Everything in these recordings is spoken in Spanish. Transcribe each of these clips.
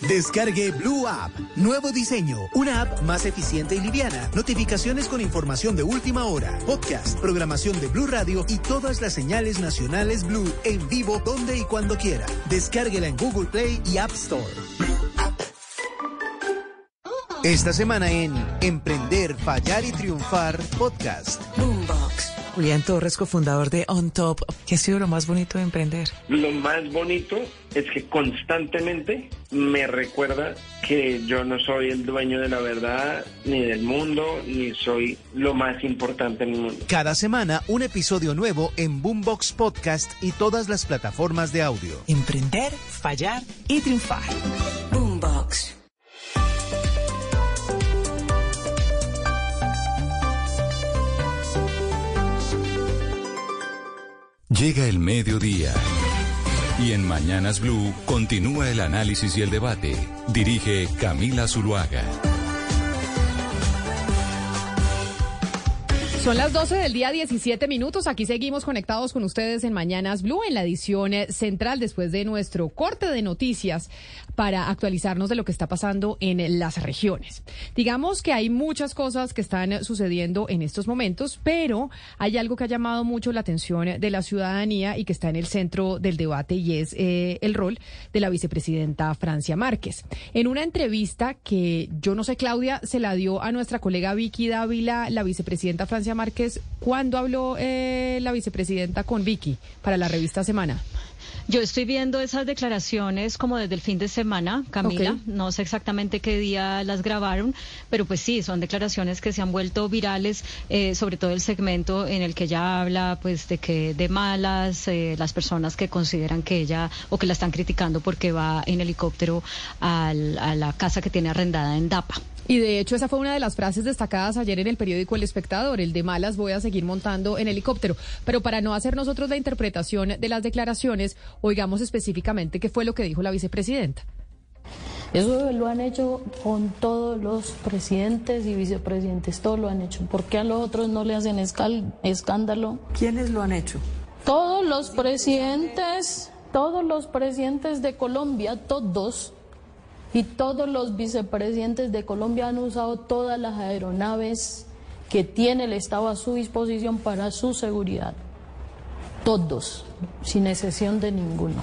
Descargue Blue App. Nuevo diseño. Una app más eficiente y liviana. Notificaciones con información de última hora. Podcast, programación de Blue Radio y todas las señales nacionales Blue en vivo donde y cuando quiera. Descárguela en Google Play y App Store. Esta semana en Emprender, Fallar y Triunfar Podcast. Julián Torres, cofundador de On Top. ¿Qué ha sido lo más bonito de emprender? Lo más bonito es que constantemente me recuerda que yo no soy el dueño de la verdad, ni del mundo, ni soy lo más importante en el mundo. Cada semana un episodio nuevo en Boombox Podcast y todas las plataformas de audio. Emprender, fallar y triunfar. Boombox. Llega el mediodía. Y en Mañanas Blue continúa el análisis y el debate. Dirige Camila Zuluaga. Son las 12 del día 17 minutos. Aquí seguimos conectados con ustedes en Mañanas Blue en la edición eh, central después de nuestro corte de noticias para actualizarnos de lo que está pasando en las regiones. Digamos que hay muchas cosas que están sucediendo en estos momentos, pero hay algo que ha llamado mucho la atención de la ciudadanía y que está en el centro del debate y es eh, el rol de la vicepresidenta Francia Márquez. En una entrevista que yo no sé, Claudia, se la dio a nuestra colega Vicky Dávila, la vicepresidenta Francia Márquez, ¿cuándo habló eh, la vicepresidenta con Vicky para la revista Semana? Yo estoy viendo esas declaraciones como desde el fin de semana, Camila. No sé exactamente qué día las grabaron, pero pues sí, son declaraciones que se han vuelto virales, eh, sobre todo el segmento en el que ella habla, pues de que de malas, eh, las personas que consideran que ella o que la están criticando porque va en helicóptero al- a la casa que tiene arrendada en Dapa. Y de hecho esa fue una de las frases destacadas ayer en el periódico El Espectador, el de malas voy a seguir montando en helicóptero. Pero para no hacer nosotros la interpretación de las declaraciones, oigamos específicamente qué fue lo que dijo la vicepresidenta. Eso lo han hecho con todos los presidentes y vicepresidentes, todos lo han hecho. ¿Por qué a los otros no le hacen escal- escándalo? ¿Quiénes lo han hecho? Todos los presidentes, todos los presidentes de Colombia, todos, y todos los vicepresidentes de Colombia han usado todas las aeronaves que tiene el Estado a su disposición para su seguridad. Todos, sin excepción de ninguno.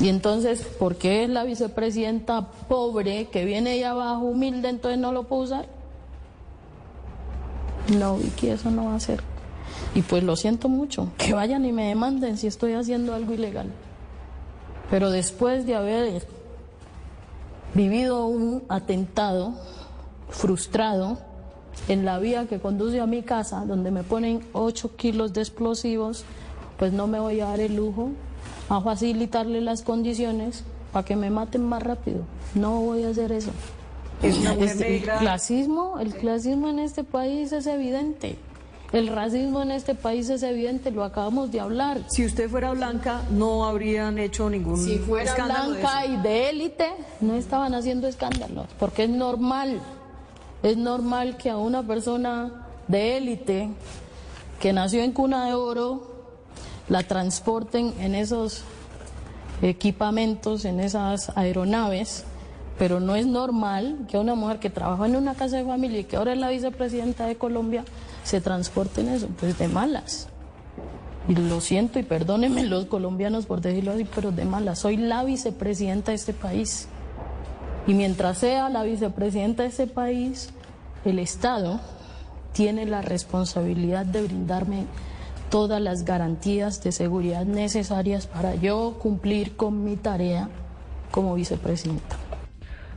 Y entonces, ¿por qué la vicepresidenta pobre que viene ahí abajo, humilde, entonces no lo puede usar? No, Vicky, eso no va a ser. Y pues lo siento mucho, que vayan y me demanden si estoy haciendo algo ilegal. Pero después de haber vivido un atentado frustrado en la vía que conduce a mi casa, donde me ponen 8 kilos de explosivos, pues no me voy a dar el lujo a facilitarle las condiciones para que me maten más rápido. No voy a hacer eso. Es una Este, el clasismo, el clasismo en este país es evidente. El racismo en este país es evidente, lo acabamos de hablar. Si usted fuera blanca, no habrían hecho ningún Si fuera escándalo de blanca eso. y de élite, no estaban haciendo escándalos, porque es normal, es normal que a una persona de élite que nació en cuna de oro la transporten en esos equipamientos, en esas aeronaves, pero no es normal que una mujer que trabajó en una casa de familia y que ahora es la vicepresidenta de Colombia se transporte en eso, pues de malas. Y lo siento y perdónenme los colombianos por decirlo así, pero de mala. Soy la vicepresidenta de este país. Y mientras sea la vicepresidenta de este país, el Estado tiene la responsabilidad de brindarme todas las garantías de seguridad necesarias para yo cumplir con mi tarea como vicepresidenta.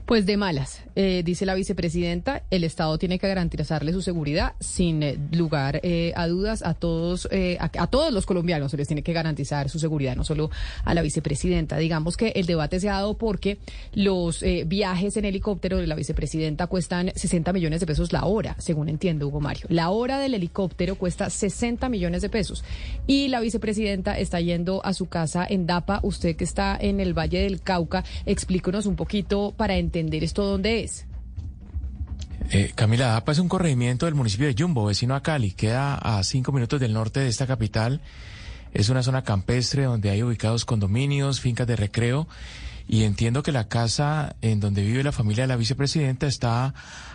Pues de malas, eh, dice la vicepresidenta, el Estado tiene que garantizarle su seguridad sin eh, lugar eh, a dudas a todos a, a, todos los colombianos se les tiene que garantizar su seguridad, no solo a la vicepresidenta. Digamos que el debate se ha dado porque los viajes en helicóptero de la vicepresidenta cuestan 60 millones de pesos la hora, según entiendo Hugo Mario. La hora del helicóptero cuesta 60 millones de pesos y la vicepresidenta está yendo a su casa en Dapa. Usted que está en el Valle del Cauca, explíquenos un poquito para entender entender esto dónde es. Eh, Camila Dapa es un corregimiento del municipio de Yumbo, vecino a Cali. Queda a cinco minutos del norte de esta capital. Es una zona campestre donde hay ubicados condominios, fincas de recreo. Y entiendo que la casa en donde vive la familia de la vicepresidenta está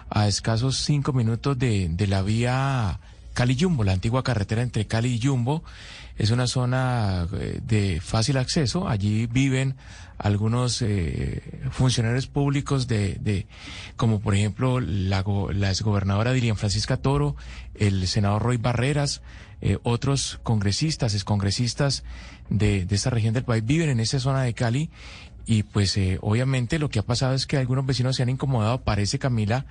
a escasos cinco minutos de, de la vía Cali-Yumbo, la antigua carretera entre Cali y Yumbo. Es una zona eh, de fácil acceso. Allí viven algunos eh, funcionarios públicos de, de, como por ejemplo la, la exgobernadora Dilian Francisca Toro, el senador Roy Barreras, eh, otros congresistas, excongresistas de, de esta región del país viven en esa zona de Cali y pues eh, obviamente lo que ha pasado es que algunos vecinos se han incomodado, parece Camila,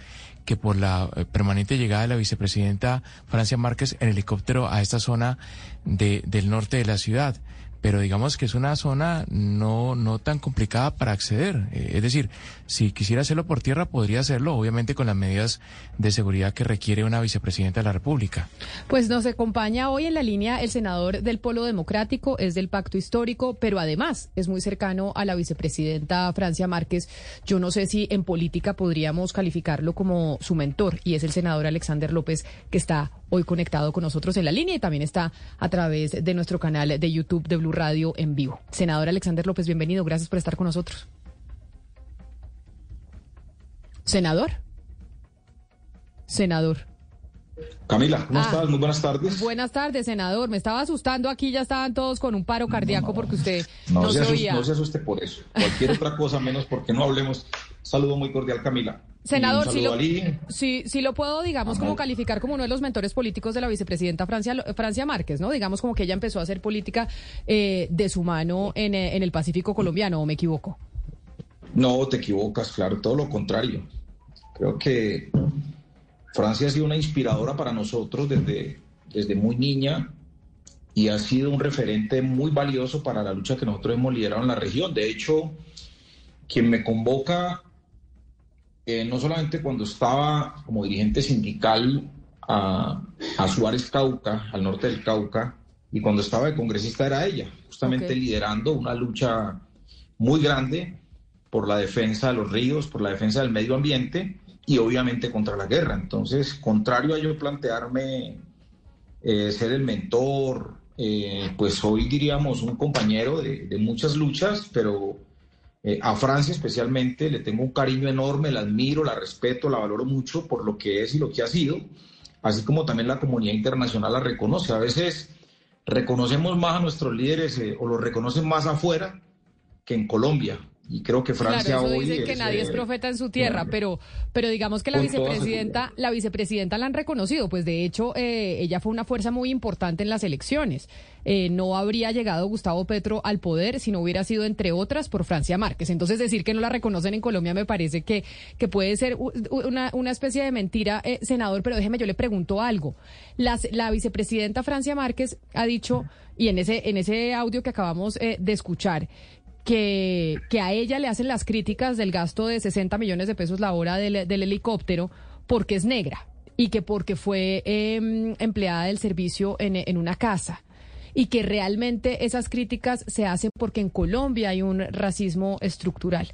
que por la eh, permanente llegada de la vicepresidenta Francia Márquez en helicóptero a esta zona de, del norte de la ciudad pero digamos que es una zona no, no tan complicada para acceder. Eh, es decir, si quisiera hacerlo por tierra, podría hacerlo, obviamente con las medidas de seguridad que requiere una vicepresidenta de la República. Pues nos acompaña hoy en la línea el senador del Polo Democrático, es del Pacto Histórico, pero además es muy cercano a la vicepresidenta Francia Márquez. Yo no sé si en política podríamos calificarlo como su mentor, y es el senador Alexander López, que está hoy conectado con nosotros en la línea y también está a través de nuestro canal de YouTube de Blue Radio en vivo. Senador Alexander López, bienvenido. Gracias por estar con nosotros. Senador. Senador. Camila, ¿cómo ah. estás? Muy buenas tardes. Buenas tardes, senador. Me estaba asustando aquí, ya estaban todos con un paro cardíaco porque usted no, se, oía. No se asuste por eso. Cualquier otra cosa menos porque no hablemos. Saludo muy cordial, Camila. Senador, si lo, si, lo puedo, digamos, como calificar como uno de los mentores políticos de la vicepresidenta Francia, Francia Márquez, ¿no? Digamos como que ella empezó a hacer política eh, de su mano en, eh, en el Pacífico colombiano, ¿o me equivoco? No, te equivocas, claro, todo lo contrario. Creo que Francia ha sido una inspiradora para nosotros desde, desde muy niña y ha sido un referente muy valioso para la lucha que nosotros hemos liderado en la región. De hecho, quien me convoca eh, no solamente cuando estaba como dirigente sindical a, Suárez Cauca, al norte del Cauca, y cuando estaba de congresista era ella, justamente liderando una lucha muy grande por la defensa de los ríos, por la defensa del medio ambiente y obviamente contra la guerra. Entonces, contrario a yo plantearme eh, ser el mentor, eh, pues hoy diríamos un compañero de, de muchas luchas, pero eh, a Francia especialmente le tengo un cariño enorme, la admiro, la respeto, la valoro mucho por lo que es y lo que ha sido, así como también la comunidad internacional la reconoce. A veces reconocemos más a nuestros líderes eh, o los reconocen más afuera que en Colombia. Y creo que Francia claro, eso dicen que nadie es eh, profeta en su tierra, pero, pero digamos que la vicepresidenta, la vicepresidenta la han reconocido, pues de hecho eh, ella fue una fuerza muy importante en las elecciones. Eh, no habría llegado Gustavo Petro al poder si no hubiera sido, entre otras, por Francia Márquez. Entonces decir que no la reconocen en Colombia me parece que, que puede ser una, una especie de mentira, senador, pero déjeme, yo le pregunto algo. Las, la vicepresidenta Francia Márquez ha dicho, y en ese, en ese audio que acabamos de escuchar, que, que a ella le hacen las críticas del gasto de 60 millones de pesos la hora del, helicóptero porque es negra y que porque fue em, empleada del servicio en, en una casa y que realmente esas críticas se hacen porque en Colombia hay un racismo estructural.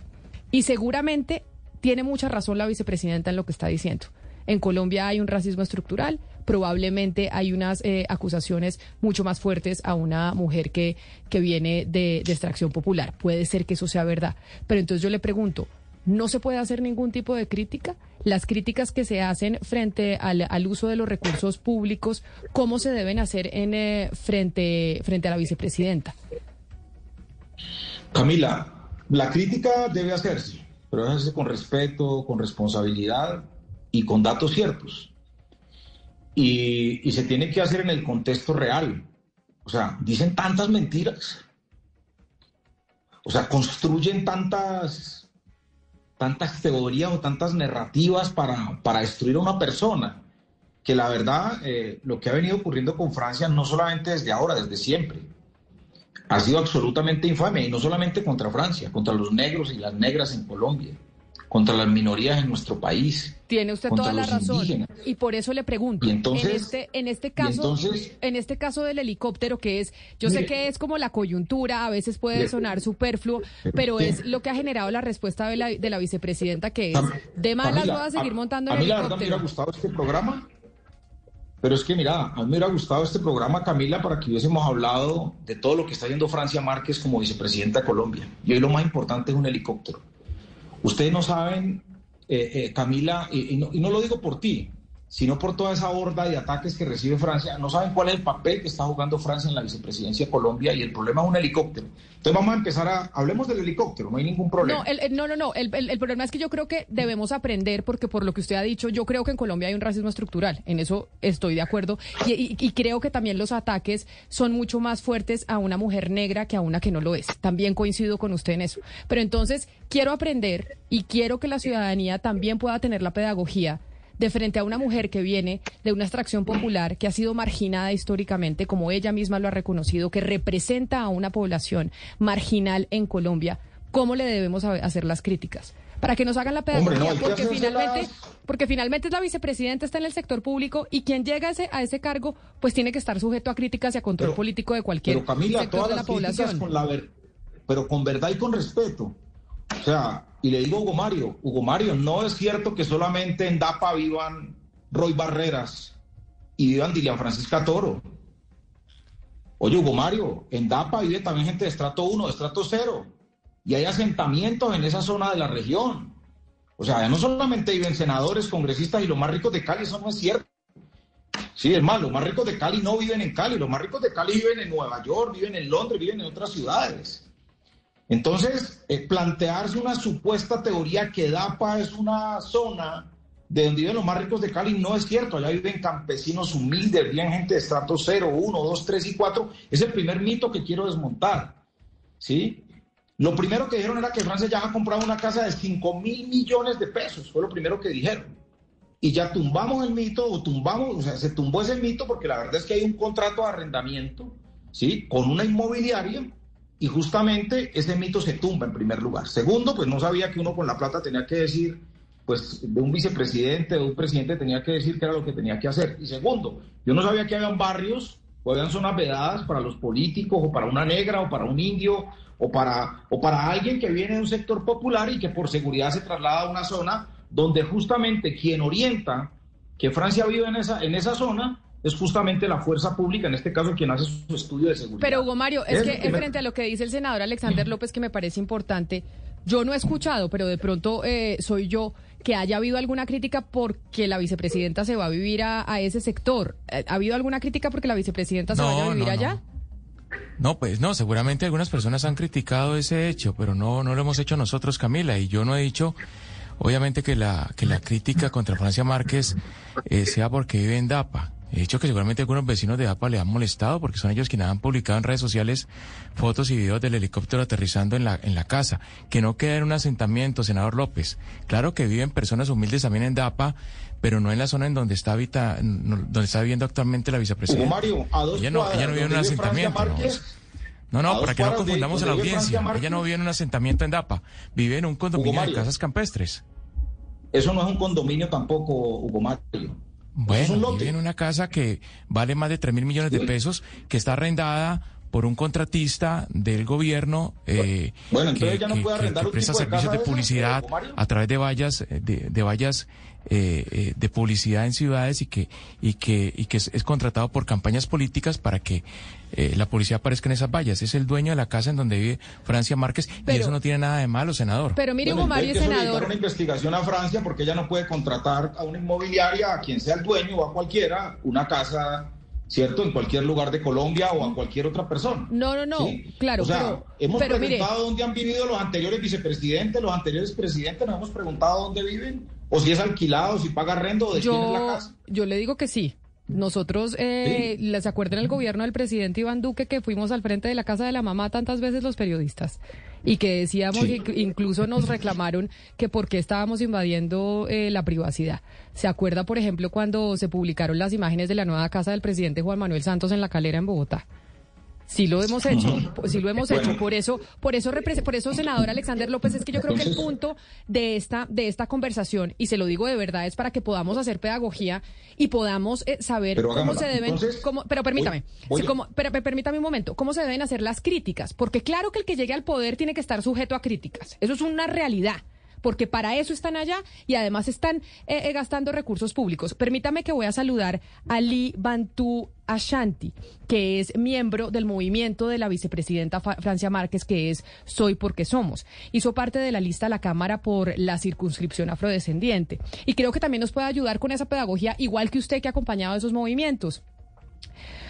Y seguramente tiene mucha razón la vicepresidenta en lo que está diciendo. En Colombia hay un racismo estructural, probablemente hay unas eh, acusaciones mucho más fuertes a una mujer que, que viene de, extracción popular. Puede ser que eso sea verdad. Pero entonces yo le pregunto, no se puede hacer ningún tipo de crítica. Las críticas que se hacen frente al, al uso de los recursos públicos, ¿cómo se deben hacer en eh, frente, frente a la vicepresidenta? Camila, la crítica debe hacerse, pero debe hacerse con respeto, con responsabilidad y con datos ciertos. Y, se tiene que hacer en el contexto real. O sea, dicen tantas mentiras. O sea, construyen tantas, tantas teorías o tantas narrativas para, para destruir a una persona, que la verdad, eh, lo que ha venido ocurriendo con Francia, no solamente desde ahora, desde siempre, ha sido absolutamente infame, y no solamente contra Francia, contra los negros y las negras en Colombia contra las minorías en nuestro país. Tiene usted toda la razón. Y por eso le pregunto, en este, en este caso, en este caso del helicóptero, que es, yo sé que es como la coyuntura, a veces puede sonar superfluo, pero es lo que ha generado la respuesta de la, de la vicepresidenta, que es de malas voy a seguir montando a, el a mí la helicóptero. verdad me hubiera gustado este programa, pero es que mira, a mí me hubiera gustado este programa, Camila, para que hubiésemos hablado de todo lo que está haciendo Francia Márquez como vicepresidenta de Colombia. Y hoy lo más importante es un helicóptero. Ustedes no saben, eh, eh, Camila, y, no, y no lo digo por ti, sino por toda esa horda de ataques que recibe Francia, no saben cuál es el papel que está jugando Francia en la vicepresidencia de Colombia y el problema es un helicóptero. Entonces vamos a empezar a, hablemos del helicóptero, no hay ningún problema. No, el- no, no, no. El, problema es que yo creo que debemos aprender, porque por lo que usted ha dicho, yo creo que en Colombia hay un racismo estructural. En eso estoy de acuerdo. Y creo que también los ataques son mucho más fuertes a una mujer negra que a una que no lo es. También coincido con usted en eso. Pero entonces quiero aprender y quiero que la ciudadanía también pueda tener la pedagogía de frente a una mujer que viene de una extracción popular, que ha sido marginada históricamente, como ella misma lo ha reconocido, que representa a una población marginal en Colombia, ¿cómo le debemos hacer las críticas? Para que nos hagan la pedagogía, Hombre, no, porque finalmente, porque finalmente es la vicepresidenta, está en el sector público y quien llega a ese, a ese cargo, pues tiene que estar sujeto a críticas y a control político de cualquier Pero Camila, sector todas de la las población. con la ver- pero con verdad y con respeto. O sea, y le digo a Hugo Mario, Hugo Mario, no es cierto que solamente en DAPA vivan Roy Barreras y vivan Dilian Francisca Toro. Oye, Hugo Mario, en DAPA vive también gente de estrato 1, de estrato 0. Y hay asentamientos en esa zona de la región. O sea, no solamente viven senadores, congresistas y los más ricos de Cali, eso no es cierto. Sí, es más, los más ricos de Cali no viven en Cali, los más ricos de Cali viven en Nueva York, viven en Londres, viven en otras ciudades. Entonces, eh, plantearse una supuesta teoría que DAPA es una zona de donde viven los más ricos de Cali no es cierto. Allá viven campesinos humildes, viven gente de estrato 0, 1, 2, 3 y 4. Es el primer mito que quiero desmontar. ¿Sí? Lo primero que dijeron era que Francia ya ha comprado una casa de 5 mil millones de pesos. Fue lo primero que dijeron. Y ya tumbamos el mito, o tumbamos, o sea, se tumbó ese mito porque la verdad es que hay un contrato de arrendamiento, ¿sí? Con una inmobiliaria y justamente ese mito se tumba en primer lugar. Segundo, pues no sabía que uno con la plata tenía que decir, pues de un vicepresidente, de un presidente tenía que decir que era lo que tenía que hacer. Y segundo, yo no sabía que habían barrios o habían zonas vedadas para los políticos o para una negra o para un indio o para, o para alguien que viene de un sector popular y que por seguridad se traslada a una zona donde justamente quien orienta que Francia vive en esa, en esa zona es justamente la fuerza pública, en este caso quien hace su estudio de seguridad. Pero Hugo Mario, es Es que frente a lo que dice el senador Alexander López, que me parece importante, yo no he escuchado, pero de pronto eh, soy yo, que haya habido alguna crítica porque la vicepresidenta se va a vivir a, a ese sector. Eh, ¿Ha habido alguna crítica porque la vicepresidenta se No, vaya a vivir no, no. allá? No, pues no, seguramente algunas personas han criticado ese hecho, pero no, no lo hemos hecho nosotros, Camila, y yo no he dicho, obviamente, que la, que la crítica contra Francia Márquez eh, sea porque vive en DAPA. He dicho que seguramente algunos vecinos de DAPA le han molestado porque son ellos quienes han publicado en redes sociales fotos y videos del helicóptero aterrizando en la, en la casa. Que no queda en un asentamiento, senador López. Claro que viven personas humildes también en DAPA, pero no en la zona en donde está, habita, donde está viviendo actualmente la vicepresidenta. Hugo Mario, a dos ella no, cuadras ella no vive en un asentamiento. no. Márquez, No, para que no de- confundamos a la audiencia. Ella no vive en un asentamiento en DAPA, vive en un condominio de casas campestres. Eso no es un condominio tampoco, Hugo Mario. Bueno, vive en una casa que vale más de 3 mil millones de pesos, que está arrendada por un contratista del gobierno eh, Bueno, entonces que, ya no que- puede que- arrendar que un presta servicios de publicidad eh, Mario. a través de vallas eh, de, de vallas eh, eh, de publicidad en ciudades y que y que y que es, es contratado por campañas políticas para que eh, la policía aparezca en esas vallas. Es el dueño de la casa en donde vive Francia Márquez y eso no tiene nada de malo, senador. Pero mire, Bueno, Hugo Mario, senador. una investigación a Francia porque ella no puede contratar a una inmobiliaria, a quien sea el dueño o a cualquiera, una casa, ¿cierto? En cualquier lugar de Colombia o a cualquier otra persona. No, no, no, Sí. claro, o sea, pero, hemos pero mire, preguntado dónde han vivido los anteriores vicepresidentes, los anteriores presidentes, nos hemos preguntado dónde viven, o si es alquilado, si paga rento, o de quién es la casa. yo le digo que sí. Nosotros, eh, ¿les acuerdan el gobierno del presidente Iván Duque que fuimos al frente de la casa de la mamá tantas veces los periodistas? Y que decíamos, Sí. incluso nos reclamaron que por qué estábamos invadiendo eh, la privacidad. ¿Se acuerda, por ejemplo, cuando se publicaron las imágenes de la nueva casa del presidente Juan Manuel Santos en la calera en Bogotá? Sí lo hemos hecho, sí lo hemos hecho. Por eso, por eso, por eso, senador Alexander López, es que yo creo que el punto de esta, de esta conversación, y se lo digo de verdad, es para que podamos hacer pedagogía y podamos eh, saber Pero cómo se deben, Entonces, cómo- pero permítame, voy- cómo- pero permítame un momento, cómo se deben hacer las críticas, porque claro que el que llegue al poder tiene que estar sujeto a críticas, eso es una realidad. Porque para eso están allá y además están eh, eh, gastando recursos públicos. Permítame que voy a saludar a Lee Bantu Ashanti, que es miembro del movimiento de la vicepresidenta Francia Márquez, que es Soy porque somos. Hizo parte de la lista de la Cámara por la circunscripción afrodescendiente. Y creo que también nos puede ayudar con esa pedagogía, igual que usted que ha acompañado esos movimientos.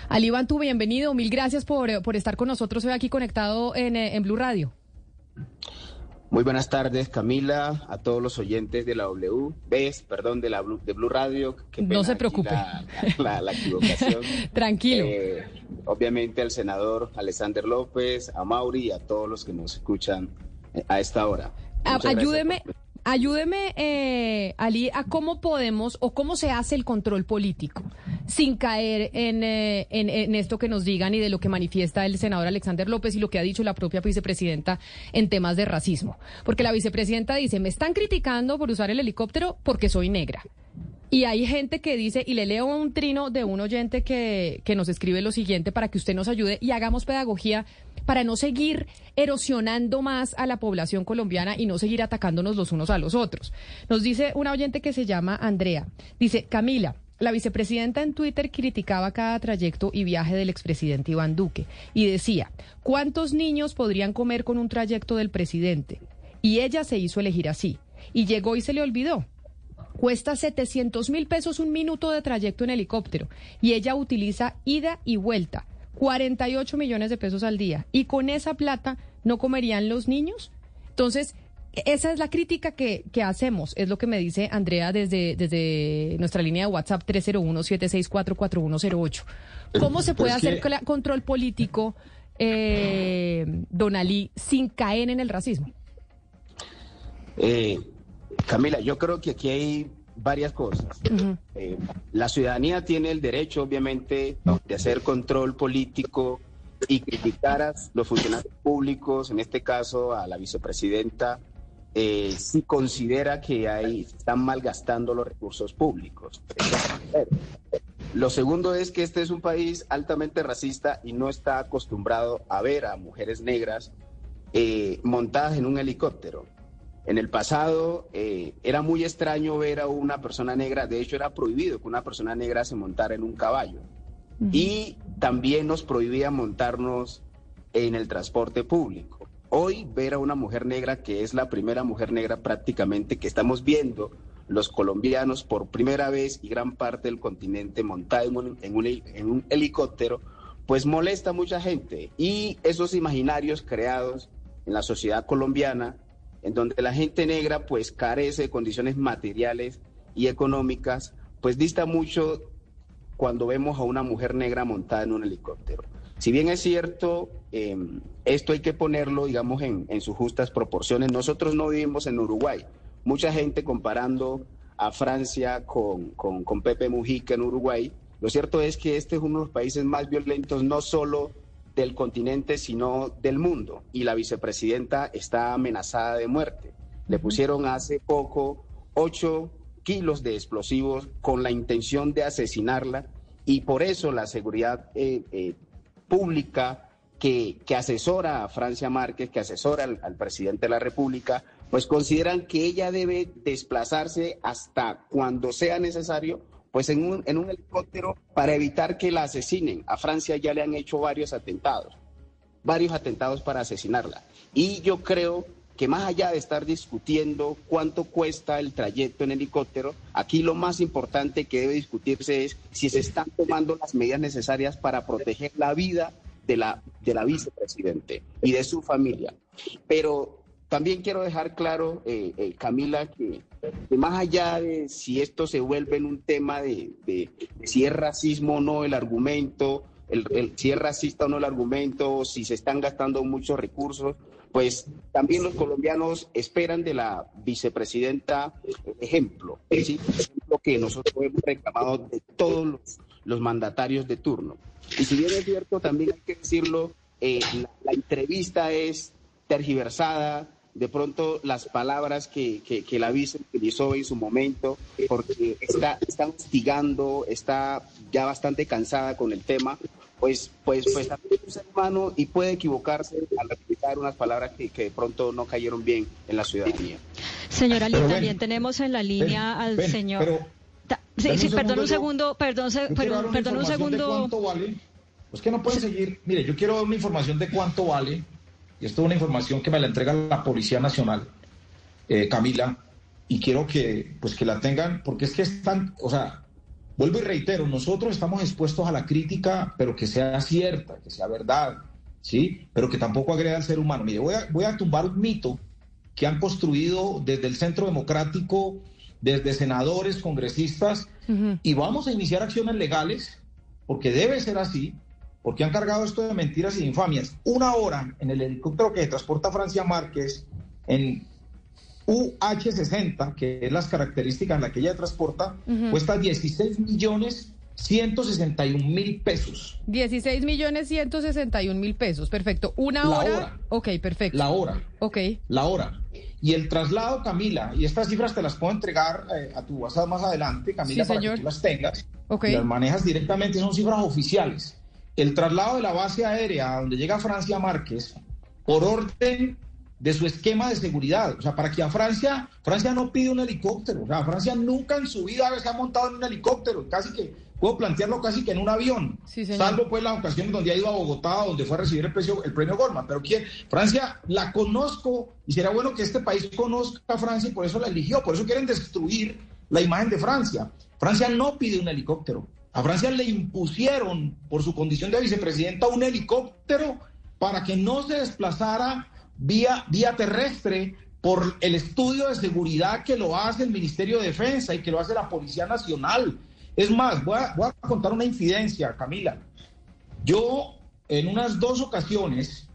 Ali Bantu, bienvenido. Mil gracias por, por estar con nosotros hoy aquí conectado en, eh, en Blue Radio. Muy buenas tardes, Camila, a todos los oyentes de la W, ¿ves? Perdón, de la Blue, de Blue Radio. Qué No se preocupe. La, la- la equivocación. Tranquilo. Eh, obviamente al senador Alexander López, a Mauri y a todos los que nos escuchan eh, a esta hora. A- Muchas gracias ayúdeme, ayúdeme, eh, Ali, a cómo podemos o cómo se hace el control político sin caer en, eh, en, en esto que nos digan y de lo que manifiesta el senador Alexander López y lo que ha dicho la propia vicepresidenta en temas de racismo. Porque la vicepresidenta dice, me están criticando por usar el helicóptero porque soy negra. Y hay gente que dice, y le leo un trino de un oyente que, que nos escribe lo siguiente para que usted nos ayude y hagamos pedagogía para no seguir erosionando más a la población colombiana y no seguir atacándonos los unos a los otros. Nos dice una oyente que se llama Andrea. Dice, Camila, la vicepresidenta en Twitter criticaba cada trayecto y viaje del expresidente Iván Duque y decía, ¿cuántos niños podrían comer con un trayecto del presidente? Y ella se hizo elegir así. Y llegó y se le olvidó. Cuesta 700 mil pesos un minuto de trayecto en helicóptero y ella utiliza ida y vuelta, 48 millones de pesos al día. Y con esa plata no comerían los niños. Entonces, esa es la crítica que, que hacemos, es lo que me dice Andrea desde, desde nuestra línea de WhatsApp 301-764-4108. ¿Cómo se Pero puede hacer control político, eh, Don Ali, sin caer en el racismo? Eh, Camila, yo creo que aquí hay varias cosas. Eh, la ciudadanía tiene el derecho, obviamente, de hacer control político y criticar a los funcionarios públicos, en este caso a la vicepresidenta, eh, si considera que se están malgastando los recursos públicos. Lo segundo es que este es un país altamente racista y no está acostumbrado a ver a mujeres negras eh, montadas en un helicóptero. En el pasado eh, era muy extraño ver a una persona negra, de hecho era prohibido que una persona negra se montara en un caballo. Y también nos prohibía montarnos en el transporte público. Hoy ver a una mujer negra, que es la primera mujer negra prácticamente que estamos viendo los colombianos por primera vez y gran parte del continente montada en un, en un heli- en un helicóptero, pues molesta a mucha gente. Y esos imaginarios creados en la sociedad colombiana, en donde la gente negra pues carece de condiciones materiales y económicas, pues dista mucho cuando vemos a una mujer negra montada en un helicóptero. Si bien es cierto, eh, esto hay que ponerlo, digamos, en, en sus justas proporciones. Nosotros no vivimos en Uruguay. Mucha gente comparando a Francia con, con, con Pepe Mujica en Uruguay. Lo cierto es que este es uno de los países más violentos, no solo del continente, sino del mundo. Y la vicepresidenta está amenazada de muerte. Le pusieron hace poco ocho kilos de explosivos con la intención de asesinarla y por eso la seguridad eh, eh, pública que, que asesora a Francia Márquez, que asesora al, al presidente de la República, pues consideran que ella debe desplazarse hasta cuando sea necesario pues en un, en un helicóptero para evitar que la asesinen. A Francia ya le han hecho varios atentados, varios atentados para asesinarla. Y yo creo que más allá de estar discutiendo cuánto cuesta el trayecto en helicóptero, aquí lo más importante que debe discutirse es si se están tomando las medidas necesarias para proteger la vida de la, de la vicepresidente y de su familia. Pero también quiero dejar claro, eh, eh, Camila, que, que, más allá de si esto se vuelve en un tema de, de, de si es racismo o no el argumento, el, el, si es racista o no el argumento, si se están gastando muchos recursos, pues también los colombianos esperan de la vicepresidenta ejemplo, ¿sí? ejemplo que nosotros hemos reclamado de todos los, los, mandatarios de turno. Y si bien es cierto, también hay que decirlo, eh, la, la entrevista es tergiversada, de pronto las palabras que, que, que, la vice utilizó en su momento, porque está, está hostigando, está ya bastante cansada con el tema, pues, pues, pues también es un ser humano y puede equivocarse al utilizar unas palabras que, que, de pronto no cayeron bien en la ciudadanía. Señora Lee, también tenemos en la línea ven, al ven, señor... Pero, sí, sí, perdón un segundo, perdón, perdón, perdón un segundo. ¿Cuánto vale? Pues que no pueden seguir. Mire, yo quiero dar una información de cuánto vale y esto es una información que me la entrega la Policía Nacional, eh, Camila, y quiero que, pues, que la tengan, porque es que están, o sea, vuelvo y reitero, nosotros estamos expuestos a la crítica, pero que sea cierta, que sea verdad, ¿sí? Pero que tampoco agreda al ser humano. Mire, voy a, voy a tumbar un mito que han construido desde el Centro Democrático, desde senadores, congresistas, uh -huh. y vamos a iniciar acciones legales, porque debe ser así, porque han cargado esto de mentiras y de infamias. Una hora en el helicóptero que transporta Francia Márquez en UH-60, que es las características en las que ella transporta, uh -huh. cuesta 16 millones 161 mil pesos. 16 millones 161 mil pesos, perfecto. Una hora? La hora. Ok, perfecto. La hora. Ok. La hora. Y el traslado, Camila, y estas cifras te las puedo entregar eh, a tu WhatsApp más adelante, Camila, sí, para señor. que tú las tengas. Ok. Y las manejas directamente, son cifras oficiales. El traslado de la base aérea donde llega Francia Márquez, por orden de su esquema de seguridad. O sea, para que a Francia, Francia no pide un helicóptero. O sea, Francia nunca en su vida se ha montado en un helicóptero. Casi que, puedo plantearlo casi que en un avión. Sí, salvo pues las ocasiones donde ha ido a Bogotá, donde fue a recibir el, precio, el premio Goldman. Pero ¿quién? Francia la conozco y será bueno que este país conozca a Francia y por eso la eligió. Por eso quieren destruir la imagen de Francia. Francia no pide un helicóptero. A Francia le impusieron, por su condición de vicepresidenta, un helicóptero para que no se desplazara vía, terrestre por el estudio de seguridad que lo hace el Ministerio de Defensa y que lo hace la Policía Nacional. Es más, voy a, voy a contar una incidencia, Camila. Yo en unas dos ocasiones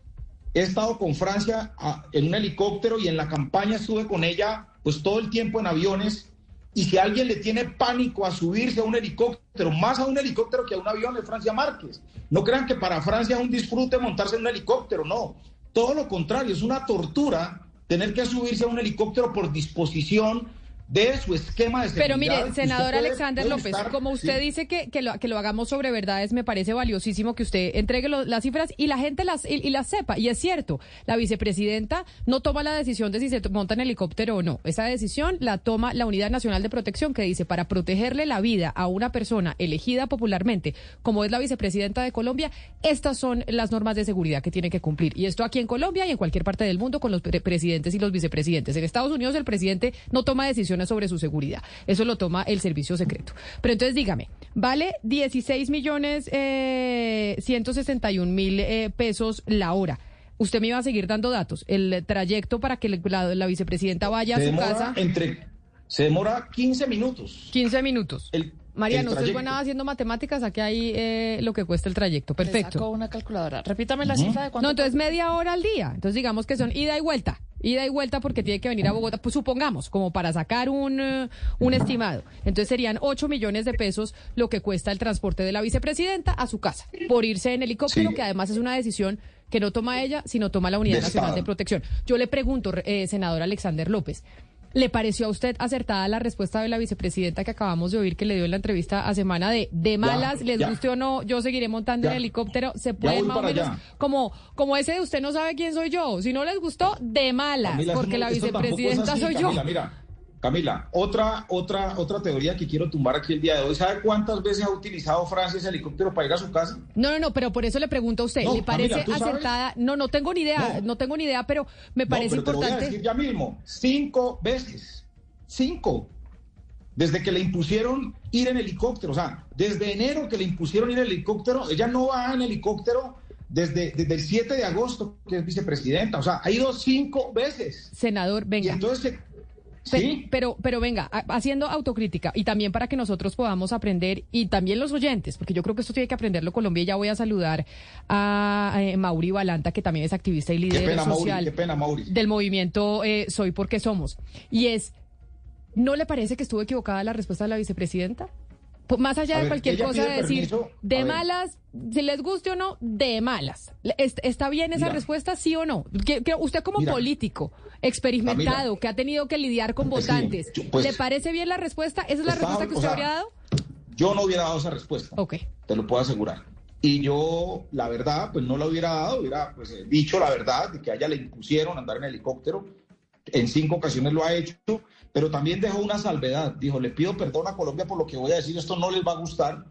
he estado con Francia a, en un helicóptero y en la campaña estuve con ella pues todo el tiempo en aviones y si alguien le tiene pánico a subirse a un helicóptero, más a un helicóptero que a un avión de Francia Márquez. No crean que para Francia es un disfrute montarse en un helicóptero, no. Todo lo contrario, es una tortura tener que subirse a un helicóptero por disposición de su esquema de seguridad. Pero mire, senador puede, Alexander puede López, estar, como usted sí. dice que, que, lo, que lo hagamos sobre verdades, me parece valiosísimo que usted entregue lo, las cifras y la gente las, y, y, las sepa. Y es cierto, la vicepresidenta no toma la decisión de si se monta en helicóptero o no. Esa decisión la toma la Unidad Nacional de Protección, que dice, para protegerle la vida a una persona elegida popularmente, como es la vicepresidenta de Colombia, estas son las normas de seguridad que tiene que cumplir. Y esto aquí en Colombia y en cualquier parte del mundo con los pre presidentes y los vicepresidentes. En Estados Unidos el presidente no toma decisiones sobre su seguridad. Eso lo toma el servicio secreto. Pero entonces dígame, vale 16 millones eh, 161 mil eh, pesos la hora. Usted me iba a seguir dando datos. El trayecto para que la, la vicepresidenta vaya se a su casa. Entre, se demora 15 minutos. 15 minutos. El, Mariano, usted es buena haciendo matemáticas, aquí hay eh, lo que cuesta el trayecto. Perfecto. Sacó una calculadora. Repítame la uh -huh. cifra de cuánto. No, entonces media hora al día. Entonces digamos que son ida y vuelta. Ida y vuelta porque tiene que venir a Bogotá, pues supongamos, como para sacar un, uh, un estimado. Entonces serían 8 millones de pesos lo que cuesta el transporte de la vicepresidenta a su casa, por irse en helicóptero, sí. que además es una decisión que no toma ella, sino toma la Unidad de Nacional de Protección. Yo le pregunto, eh, senador Alexander López, ¿Le pareció a usted acertada la respuesta de la vicepresidenta que acabamos de oír que le dio en la entrevista a semana de de malas, les ya. guste o no, yo seguiré montando Ya. en helicóptero? ¿Se puede más o menos allá. como, como ese de usted no sabe quién soy yo? Si no les gustó, de malas, Camila, porque no- la vicepresidenta así, soy Camila, yo. Mira, Camila, otra, otra, otra teoría que quiero tumbar aquí el día de hoy. ¿Sabe cuántas veces ha utilizado Francia ese helicóptero para ir a su casa? No, no, no, pero por eso le pregunto a usted, No, ¿le parece Camila, ¿tú sabes? acertada? No, no tengo ni idea, no, tengo ni idea, pero me parece no, pero Te lo voy a importante. decir ya mismo. Cinco veces. Cinco. Desde que le impusieron ir en helicóptero. O sea, desde enero que le impusieron ir en helicóptero, ella no va en helicóptero desde, desde el 7 de agosto, que es vicepresidenta. O sea, ha ido cinco veces. Senador, venga. Y entonces, sí. Pero, pero venga, ha- haciendo autocrítica y también para que nosotros podamos aprender y también los oyentes, porque yo creo que esto tiene que aprenderlo Colombia y ya voy a saludar a eh, Mauri Balanta, que también es activista y Qué líder pena, Mauri, social qué pena, Mauri. del movimiento eh, Soy Porque Somos. Y es, ¿no le parece que estuvo equivocada la respuesta de la vicepresidenta? Po- Más allá A de ver, cualquier cosa de decir, permiso, de ver. malas, si les guste o no, de malas. ¿Está bien esa Mira. respuesta, sí o no? Que- que usted como Mira. político, experimentado, que ha tenido que lidiar con votantes, pues, ¿le parece bien la respuesta? ¿Esa es la Está- respuesta que o usted sea, habría dado? Yo no hubiera dado esa respuesta. Ok. Te lo puedo asegurar. Y yo, la verdad, pues no la hubiera dado, hubiera pues, dicho la verdad de que a ella le impusieron andar en helicóptero. En cinco ocasiones lo ha hecho, pero también dejó una salvedad. Dijo, le pido perdón a Colombia por lo que voy a decir, esto no les va a gustar,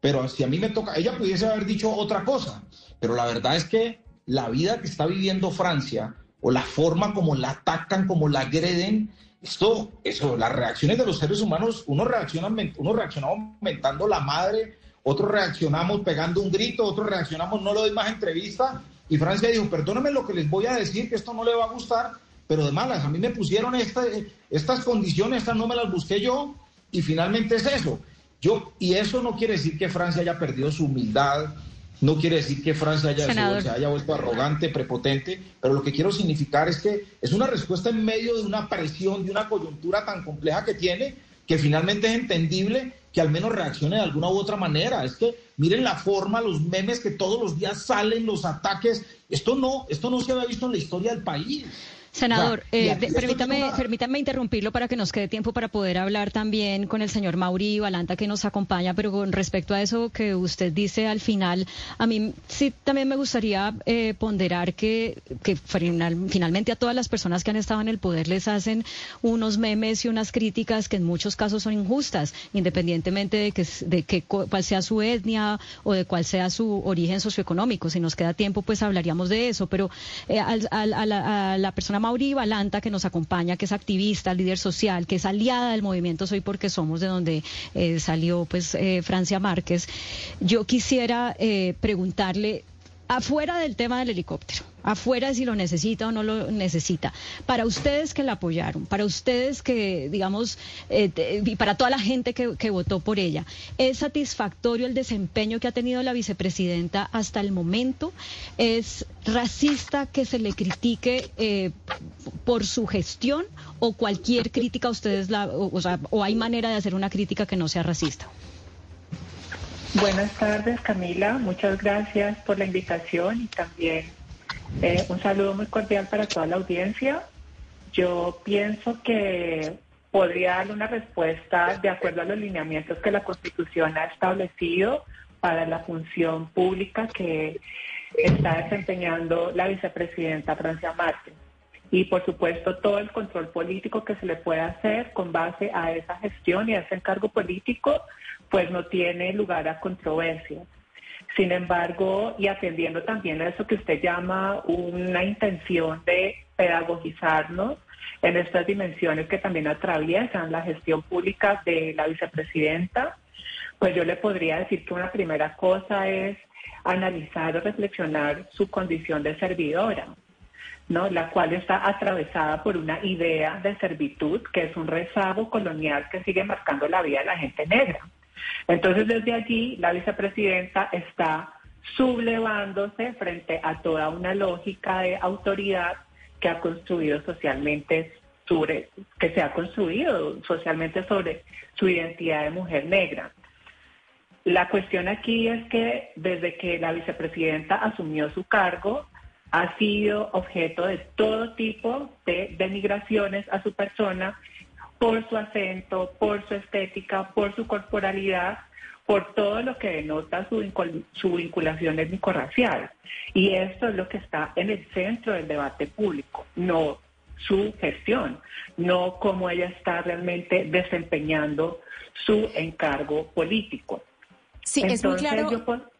pero si a mí me toca, ella pudiese haber dicho otra cosa, pero la verdad es que la vida que está viviendo Francia o la forma como la atacan, como la agreden, esto, eso, las reacciones de los seres humanos, uno reacciona, uno reaccionamos mentando la madre, otros reaccionamos pegando un grito, otros reaccionamos no le doy más entrevista, y Francia dijo, perdóname lo que les voy a decir, que esto no le va a gustar, pero de malas, a mí me pusieron esta- estas condiciones, estas no me las busqué yo, y finalmente es eso. Yo, y eso no quiere decir que Francia haya perdido su humildad, no quiere decir que Francia haya, se haya vuelto arrogante, prepotente, pero lo que quiero significar es que es una respuesta en medio de una presión, de una coyuntura tan compleja que tiene, que finalmente es entendible que al menos reaccione de alguna u otra manera. Es que miren la forma, los memes que todos los días salen, los ataques. Esto no, esto no se había visto en la historia del país. Senador, eh, de- permítame, permítame interrumpirlo para que nos quede tiempo para poder hablar también con el señor Mauri Balanta que nos acompaña, pero con respecto a eso que usted dice al final, a mí sí también me gustaría eh, ponderar que, que final- finalmente a todas las personas que han estado en el poder les hacen unos memes y unas críticas que en muchos casos son injustas, independientemente de que de que cu- cuál sea su etnia o de cuál sea su origen socioeconómico. Si nos queda tiempo, pues hablaríamos de eso. Pero eh, al- al- a, la, a la persona Mauri Balanta que nos acompaña, que es activista, líder social, que es aliada del movimiento Soy porque somos, de donde eh, salió pues eh, Francia Márquez, yo quisiera eh, preguntarle afuera del tema del helicóptero, afuera de si lo necesita o no lo necesita, para ustedes que la apoyaron, para ustedes que, digamos, eh, y para toda la gente que, votó por ella, ¿es satisfactorio el desempeño que ha tenido la vicepresidenta hasta el momento? ¿Es racista que se le critique eh, por su gestión o cualquier crítica ustedes, la, o sea, o hay manera de hacer una crítica que no sea racista? Buenas tardes, Camila. Muchas gracias por la invitación y también eh, un saludo muy cordial para toda la audiencia. Yo pienso que podría darle una respuesta de acuerdo a los lineamientos que la Constitución ha establecido para la función pública que está desempeñando la vicepresidenta Francia Márquez. Y por supuesto todo el control político que se le pueda hacer con base a esa gestión y a ese encargo político, pues no tiene lugar a controversia. Sin embargo, y atendiendo también a eso que usted llama una intención de pedagogizarnos en estas dimensiones que también atraviesan la gestión pública de la vicepresidenta, pues yo le podría decir que una primera cosa es analizar o reflexionar su condición de servidora. ¿no? la cual está atravesada por una idea de servitud que es un rezago colonial que sigue marcando la vida de la gente negra. Entonces, desde allí, la vicepresidenta está sublevándose frente a toda una lógica de autoridad que ha construido socialmente sobre, que se ha construido socialmente sobre su identidad de mujer negra. La cuestión aquí es que desde que la vicepresidenta asumió su cargo, ha sido objeto de todo tipo de denigraciones a su persona por su acento, por su estética, por su corporalidad, por todo lo que denota su, vinculación étnico-racial. Y esto es lo que está en el centro del debate público, no su gestión, no cómo ella está realmente desempeñando su encargo político. Sí, es muy claro.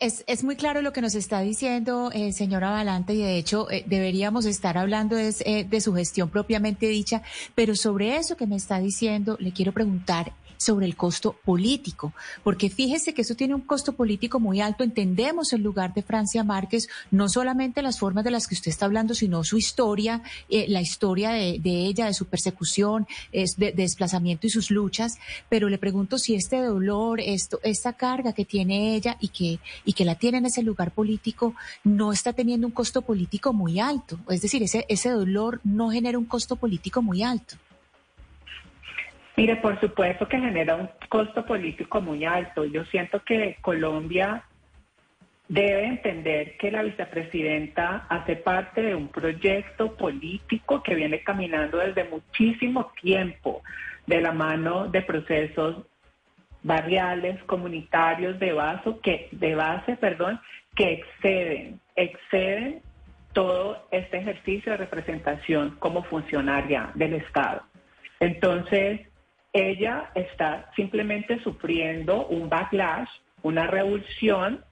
Es, es, muy claro lo que nos está diciendo, eh, señora Valante, y de hecho eh, deberíamos estar hablando es, eh, de su gestión propiamente dicha, pero sobre eso que me está diciendo, le quiero preguntar sobre el costo político, porque fíjese que eso tiene un costo político muy alto. Entendemos el lugar de Francia Márquez, no solamente las formas de las que usted está hablando, sino su historia, eh, la historia de, ella, de su persecución, de, desplazamiento y sus luchas. Pero le pregunto si este dolor, esto, esta carga que tiene ella y que, la tiene en ese lugar político, no está teniendo un costo político muy alto. Es decir, ese dolor no genera un costo político muy alto. Mire, por supuesto que genera un costo político muy alto. Yo siento que Colombia debe entender que la vicepresidenta hace parte de un proyecto político que viene caminando desde muchísimo tiempo de la mano de procesos barriales, comunitarios de base, que de base, perdón, que exceden, exceden todo este ejercicio de representación como funcionaria del Estado. Entonces, ella está simplemente sufriendo un backlash, una revolución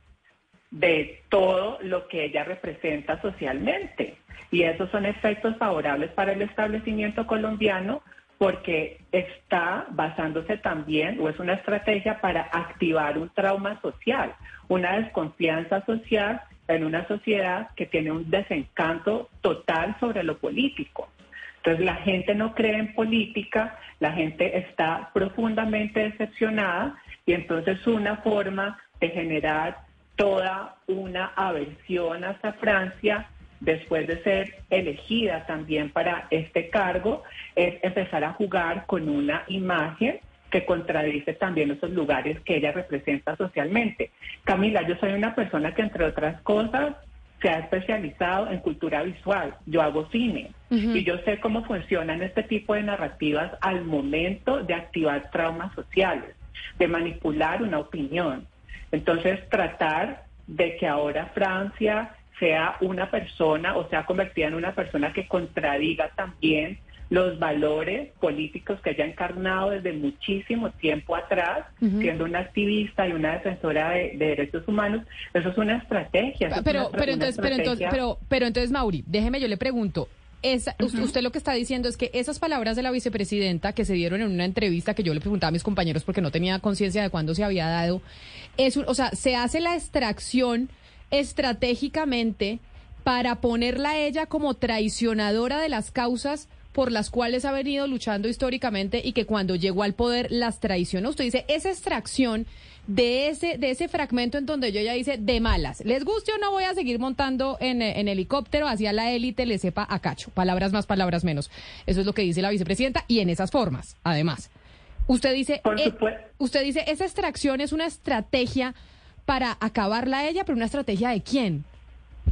de todo lo que ella representa socialmente. Y esos son efectos favorables para el establecimiento colombiano porque está basándose también, o es una estrategia para activar un trauma social, una desconfianza social en una sociedad que tiene un desencanto total sobre lo político. Entonces la gente no cree en política, la gente está profundamente decepcionada y entonces una forma de generar toda una aversión hacia Francia después de ser elegida también para este cargo es empezar a jugar con una imagen que contradice también esos lugares que ella representa socialmente. Camila, yo soy una persona que entre otras cosas se ha especializado en cultura visual. Yo hago cine y yo sé cómo funcionan este tipo de narrativas al momento de activar traumas sociales, de manipular una opinión. Entonces, tratar de que ahora Francia sea una persona o sea convertida en una persona que contradiga también los valores políticos que ella ha encarnado desde muchísimo tiempo atrás, siendo una activista y una defensora de, derechos humanos, eso es una estrategia. Pero, pero, entonces, pero, entonces, pero, pero entonces, Mauri, déjeme, yo le pregunto, Usted lo que está diciendo es que esas palabras de la vicepresidenta que se dieron en una entrevista que yo le preguntaba a mis compañeros porque no tenía conciencia de cuándo se había dado, es, o sea, se hace la extracción estratégicamente para ponerla a ella como traicionadora de las causas por las cuales ha venido luchando históricamente y que cuando llegó al poder las traicionó. Usted dice, esa extracción de ese, de ese fragmento en donde yo ya dice, de malas, les guste o no voy a seguir montando en, en helicóptero hacia la élite, le sepa a cacho. Palabras más, palabras menos. Eso es lo que dice la vicepresidenta y en esas formas, además. Usted dice, eh, usted dice, esa extracción es una estrategia para acabarla a ella, pero una estrategia de quién?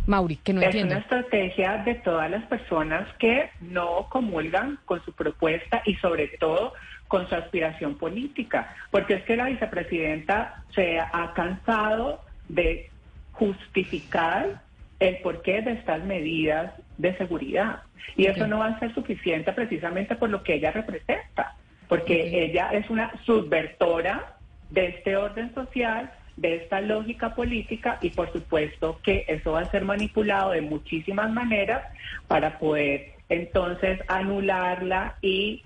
Mauri, que no es una estrategia de todas las personas que no comulgan con su propuesta y sobre todo con su aspiración política, porque es que la vicepresidenta se ha cansado de justificar el porqué de estas medidas de seguridad. Y eso no va a ser suficiente precisamente por lo que ella representa, porque ella es una subvertora de este orden social de esta lógica política y por supuesto que eso va a ser manipulado de muchísimas maneras para poder entonces anularla y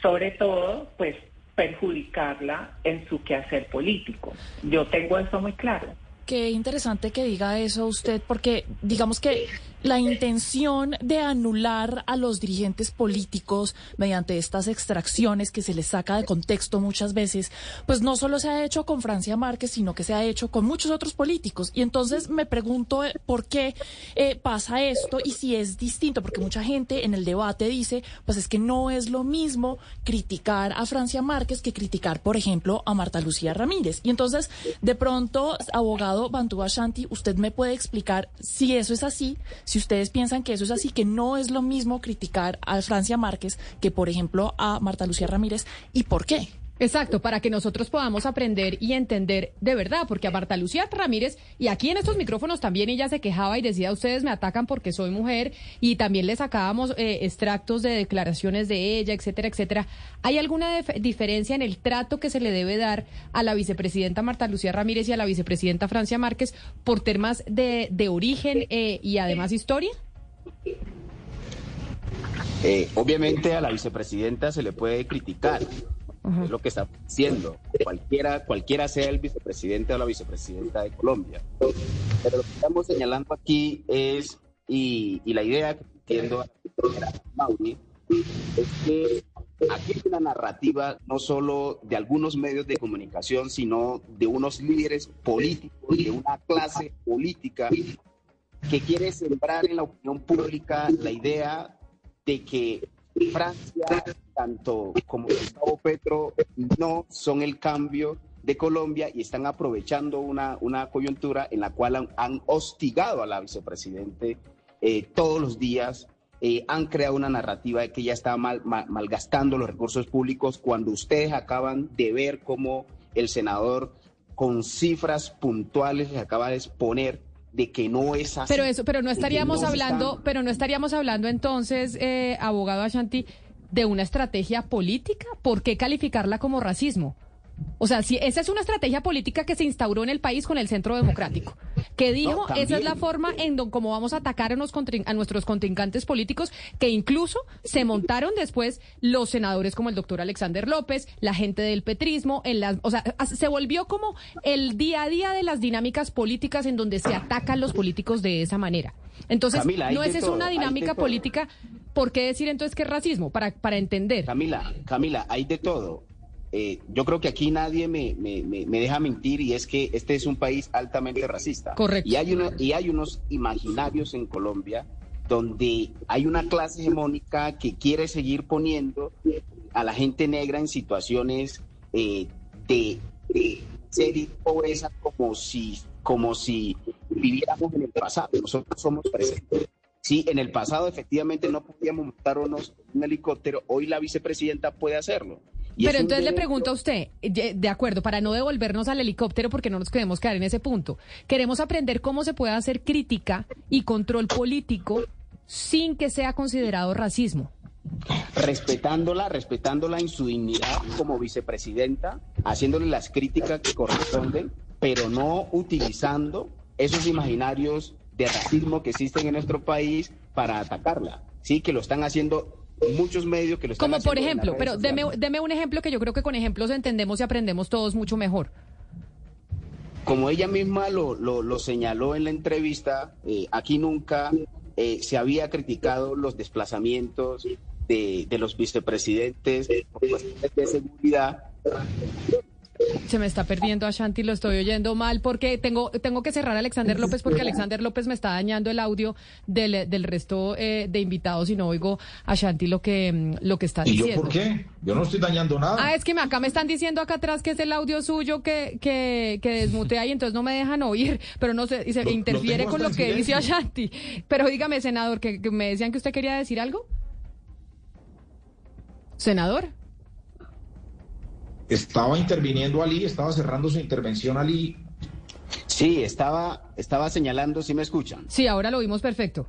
sobre todo pues perjudicarla en su quehacer político. Yo tengo eso muy claro. Qué interesante que diga eso usted, porque digamos que la intención de anular a los dirigentes políticos mediante estas extracciones que se les saca de contexto muchas veces, pues no solo se ha hecho con Francia Márquez, sino que se ha hecho con muchos otros políticos. Y entonces me pregunto eh, por qué eh, pasa esto y si es distinto, porque mucha gente en el debate dice, pues es que no es lo mismo criticar a Francia Márquez que criticar, por ejemplo, a Marta Lucía Ramírez. Y entonces, de pronto, abogado Ashanti, usted me puede explicar si eso es así, si ustedes piensan que eso es así, que no es lo mismo criticar a Francia Márquez que, por ejemplo, a Marta Lucía Ramírez, y por qué. Exacto, para que nosotros podamos aprender y entender de verdad, porque a Marta Lucía Ramírez, y aquí en estos micrófonos también ella se quejaba y decía, ustedes me atacan porque soy mujer, y también le sacábamos eh, extractos de declaraciones de ella, etcétera, etcétera. ¿Hay alguna diferencia en el trato que se le debe dar a la vicepresidenta Marta Lucía Ramírez y a la vicepresidenta Francia Márquez por temas de, de origen eh, y además historia? Eh, obviamente a la vicepresidenta se le puede criticar es lo que está haciendo, cualquiera, cualquiera sea el vicepresidente o la vicepresidenta de Colombia. Pero lo que estamos señalando aquí es, y, la idea que entiendo Mauri, es que aquí hay una narrativa no solo de algunos medios de comunicación, sino de unos líderes políticos, de una clase política que quiere sembrar en la opinión pública la idea de que Francia, tanto como Gustavo Petro, no son el cambio de Colombia y están aprovechando una, una coyuntura en la cual han, hostigado a la vicepresidente eh, todos los días. Eh, han creado una narrativa de que ella está mal, malgastando los recursos públicos cuando ustedes acaban de ver cómo el senador con cifras puntuales les acaba de exponer de que no es así. Pero eso, pero no estaríamos hablando, pero no estaríamos hablando entonces, eh, abogado Ashanti, de una estrategia política. ¿Por qué calificarla como racismo? O sea, si esa es una estrategia política que se instauró en el país con el Centro Democrático, que dijo, esa es la forma en donde cómo vamos a atacar a, a, nuestros contrincantes políticos, que incluso se montaron después los senadores como el doctor Alexander López, la gente del petrismo, en las, o sea, se volvió como el día a día de las dinámicas políticas en donde se atacan los políticos de esa manera. Entonces, no es esa una dinámica política. ¿Por qué decir entonces que es racismo? Para, para entender. Camila, Camila, hay de todo eh, yo creo que aquí nadie me, deja mentir y es que este es un país altamente racista. Correcto. Y hay, uno, y hay unos imaginarios en Colombia donde hay una clase hegemónica que quiere seguir poniendo a la gente negra en situaciones eh, de, de ser pobreza como si, como si viviéramos en el pasado. Nosotros somos presentes. Sí, en el pasado efectivamente no podíamos montarnos un helicóptero, hoy la vicepresidenta puede hacerlo. Pero entonces le pregunto a usted, de acuerdo, para no devolvernos al helicóptero porque no nos queremos quedar en ese punto, queremos aprender cómo se puede hacer crítica y control político sin que sea considerado racismo. Respetándola, respetándola en su dignidad como vicepresidenta, haciéndole las críticas que corresponden, pero no utilizando esos imaginarios de racismo que existen en nuestro país para atacarla. Sí, que lo están haciendo muchos medios que lo están Como por ejemplo, pero deme, un ejemplo que yo creo que con ejemplos entendemos y aprendemos todos mucho mejor. Como ella misma lo, lo, señaló en la entrevista, eh, aquí nunca eh, se había criticado los desplazamientos de, de los vicepresidentes por cuestiones de seguridad se me está perdiendo a Shanti, lo estoy oyendo mal porque tengo, tengo que cerrar a Alexander López porque Alexander López me está dañando el audio del, del resto eh, de invitados y no oigo a Shanti lo que, mm, lo que está diciendo. ¿Y yo por qué? Yo no estoy dañando nada. Ah, es que acá me están diciendo acá atrás que es el audio suyo que, que, que desmutea y entonces no me dejan oír, pero no sé, y se interfiere con lo que dice Ashanti. Pero dígame, senador, que me decían que usted quería decir algo. Senador. Estaba interviniendo Ali, estaba cerrando su intervención Ali. Sí, estaba, estaba señalando, ¿sí me escuchan? Sí, ahora lo vimos perfecto.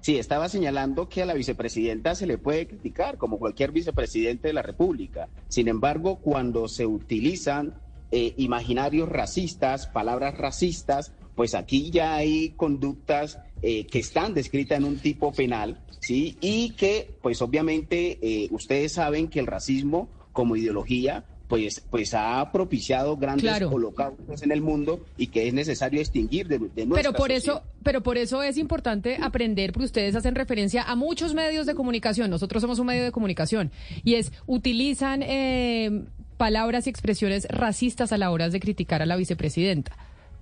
Sí, estaba señalando que a la vicepresidenta se le puede criticar, como cualquier vicepresidente de la República. Sin embargo, cuando se utilizan eh, imaginarios racistas, palabras racistas, pues aquí ya hay conductas eh, que están descritas en un tipo penal, ¿sí? Y que, pues obviamente, eh, ustedes saben que el racismo como ideología pues, pues ha propiciado grandes holocaustos en el mundo y que es necesario extinguir de, de Pero por eso, pero por eso es importante aprender, porque ustedes hacen referencia a muchos medios de comunicación. Nosotros somos un medio de comunicación y es utilizan eh, palabras y expresiones racistas a la hora de criticar a la vicepresidenta.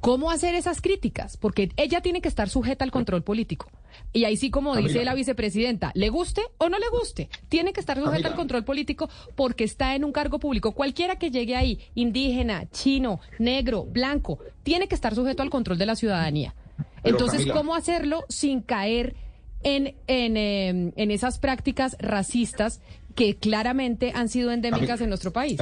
¿Cómo hacer esas críticas? Porque ella tiene que estar sujeta al control político. Y ahí sí, como dice la vicepresidenta, le guste o no le guste, tiene que estar sujeta al control político porque está en un cargo público. Cualquiera que llegue ahí, indígena, chino, negro, blanco, tiene que estar sujeto al control de la ciudadanía. Entonces, ¿cómo hacerlo sin caer en, en, em, en esas prácticas racistas que claramente han sido endémicas en nuestro país.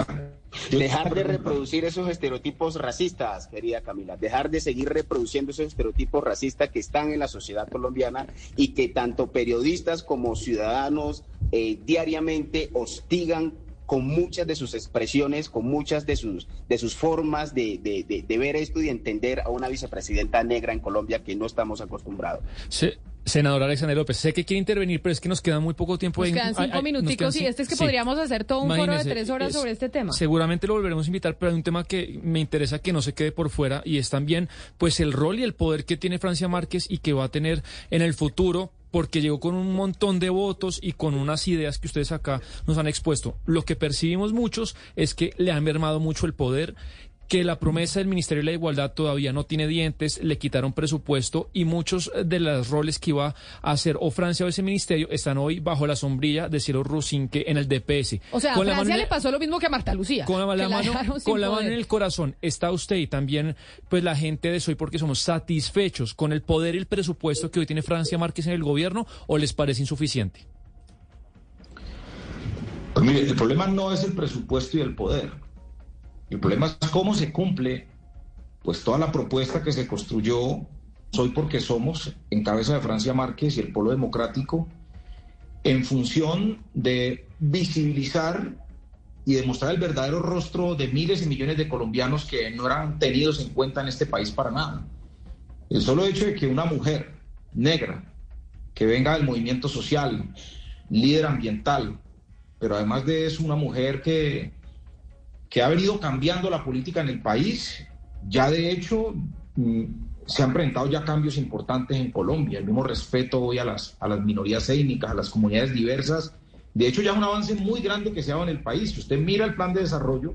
Dejar de reproducir esos estereotipos racistas, querida Camila, dejar de seguir reproduciendo esos estereotipos racistas que están en la sociedad colombiana y que tanto periodistas como ciudadanos eh, diariamente hostigan con muchas de sus expresiones, con muchas de sus, de sus formas de, de, ver esto y entender a una vicepresidenta negra en Colombia que no estamos acostumbrados. Sí. Senador Alexander López, sé que quiere intervenir, pero es que nos queda muy poco tiempo. Nos quedan cinco minuticos y este es que podríamos hacer todo un foro de tres horas sobre este tema. Seguramente lo volveremos a invitar, pero hay un tema que me interesa que no se quede por fuera y es también pues el rol y el poder que tiene Francia Márquez y que va a tener en el futuro porque llegó con un montón de votos y con unas ideas que ustedes acá nos han expuesto. Lo que percibimos muchos es que le han mermado mucho el poder que la promesa del Ministerio de la Igualdad todavía no tiene dientes, le quitaron presupuesto y muchos de los roles que iba a hacer o Francia o ese ministerio están hoy bajo la sombrilla de Cielo Rusinque en el DPS. O sea, a Francia le pasó lo mismo que a Marta Lucía. Con la, mano, con la mano en el corazón está usted y también pues la gente de Soy porque somos satisfechos con el poder y el presupuesto que hoy tiene Francia Márquez en el gobierno o les parece insuficiente. Pues mire, el problema no es el presupuesto y el poder. El problema es cómo se cumple pues toda la propuesta que se construyó Soy porque somos en cabeza de Francia Márquez y el Polo Democrático en función de visibilizar y demostrar el verdadero rostro de miles y millones de colombianos que no eran tenidos en cuenta en este país para nada. El solo hecho de que una mujer negra que venga del movimiento social, líder ambiental, pero además de eso una mujer que que ha venido cambiando la política en el país. Ya de hecho mm, se han presentado ya cambios importantes en Colombia, el mismo respeto hoy a las, a las minorías étnicas, a las comunidades diversas. De hecho ya es un avance muy grande que se ha dado en el país. Si usted mira el plan de desarrollo,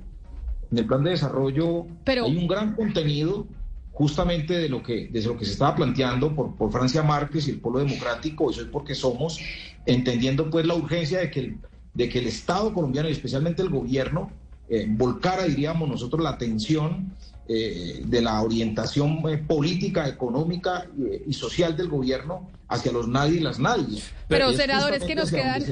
en el plan de desarrollo hay un gran contenido justamente de lo que, desde lo que se estaba planteando por, por Francia Márquez y el pueblo democrático, eso es porque somos, entendiendo pues la urgencia de que de que el Estado colombiano y especialmente el gobierno eh, volcara, diríamos nosotros, la atención eh, de la orientación eh, política, económica y social del gobierno hacia los nadie y las nadie. Pero, senadores, que nos quedan,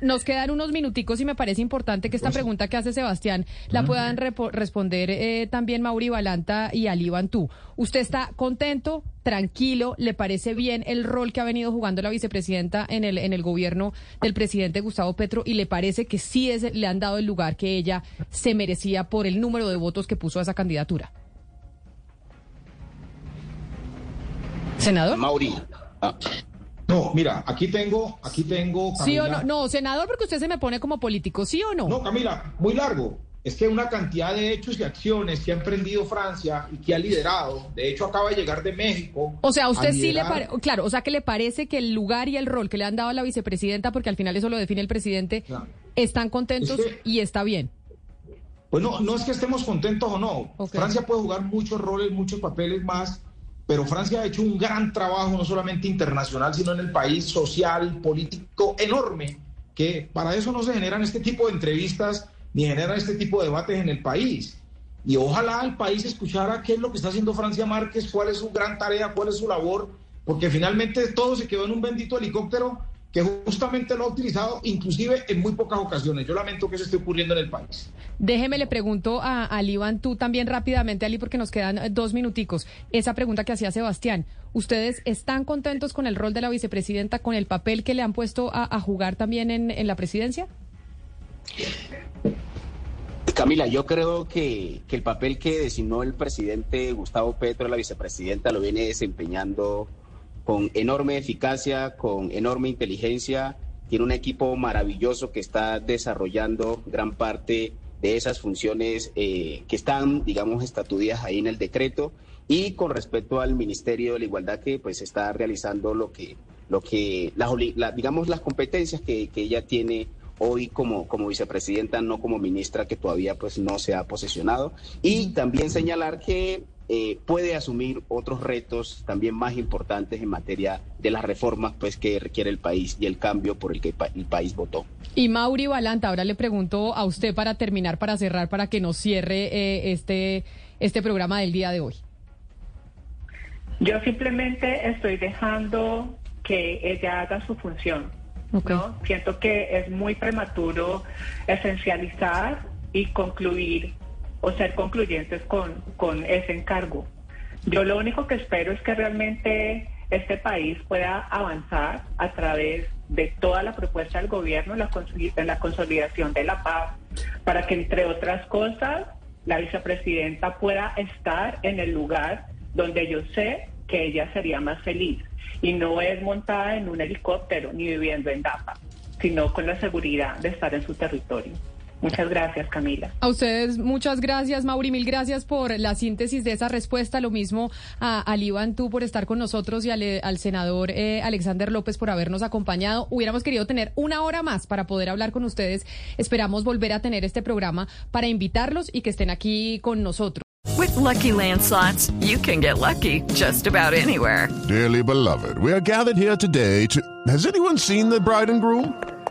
nos quedan unos minuticos y me parece importante que esta pregunta que hace Sebastián la puedan responder eh, también Mauri Balanta y Ali Bantú. ¿Usted está contento, tranquilo, le parece bien el rol que ha venido jugando la vicepresidenta en el, en el gobierno del presidente Gustavo Petro y le parece que sí es, le han dado el lugar que ella se merecía por el número de votos que puso a esa candidatura? Senador. Mauri. Ah. No, mira, aquí tengo, aquí tengo. sí o no, no, senador, porque usted se me pone como político, ¿sí o no? No, Camila, muy largo. Es que una cantidad de hechos y acciones que ha emprendido Francia y que ha liderado, de hecho acaba de llegar de México. O sea, usted sí le parece, claro, o sea, que le parece que el lugar y el rol que le han dado a la vicepresidenta, porque al final eso lo define el presidente, están contentos y está bien. Pues no, no es que estemos contentos o no. Francia puede jugar muchos roles, muchos papeles más pero Francia ha hecho un gran trabajo, no solamente internacional, sino en el país social, político enorme, que para eso no se generan este tipo de entrevistas ni generan este tipo de debates en el país. Y ojalá el país escuchara qué es lo que está haciendo Francia Márquez, cuál es su gran tarea, cuál es su labor, porque finalmente todo se quedó en un bendito helicóptero que justamente lo ha utilizado inclusive en muy pocas ocasiones. Yo lamento que eso esté ocurriendo en el país. Déjeme, le pregunto a, Ali Iván, tú también rápidamente, Ali, porque nos quedan eh, dos minuticos. Esa pregunta que hacía Sebastián, ¿ustedes están contentos con el rol de la vicepresidenta, con el papel que le han puesto a, jugar también en, en, la presidencia? Camila, yo creo que, que el papel que designó el presidente Gustavo Petro, la vicepresidenta, lo viene desempeñando con enorme eficacia, con enorme inteligencia. Tiene un equipo maravilloso que está desarrollando gran parte de esas funciones eh, que están, digamos, estatuidas ahí en el decreto. Y con respecto al Ministerio de la Igualdad, que pues está realizando lo que, lo que las, digamos, las competencias que, que ella tiene hoy como, como vicepresidenta, no como ministra, que todavía pues no se ha posesionado. Y también señalar que eh, puede asumir otros retos también más importantes en materia de las reformas pues que requiere el país y el cambio por el que el país votó. Y Mauri Balanta, ahora le pregunto a usted para terminar, para cerrar, para que nos cierre eh, este, este programa del día de hoy. Yo simplemente estoy dejando que ella haga su función. ¿no? Siento que es muy prematuro esencializar y concluir o ser concluyentes con, con ese encargo. Yo lo único que espero es que realmente este país pueda avanzar a través de toda la propuesta del gobierno en la, consolidación de la paz, para que entre otras cosas la vicepresidenta pueda estar en el lugar donde yo sé que ella sería más feliz y no es montada en un helicóptero ni viviendo en DAPA, sino con la seguridad de estar en su territorio. Muchas gracias, Camila. A ustedes, muchas gracias, Mauri. Mil gracias por la síntesis de esa respuesta. Lo mismo a, a Iván, tú por estar con nosotros y al, senador eh, Alexander López por habernos acompañado. Hubiéramos querido tener una hora más para poder hablar con ustedes. Esperamos volver a tener este programa para invitarlos y que estén aquí con nosotros. With lucky landslots, you can get lucky just about anywhere. Dearly beloved, we are gathered here today to. Has anyone seen the bride and groom?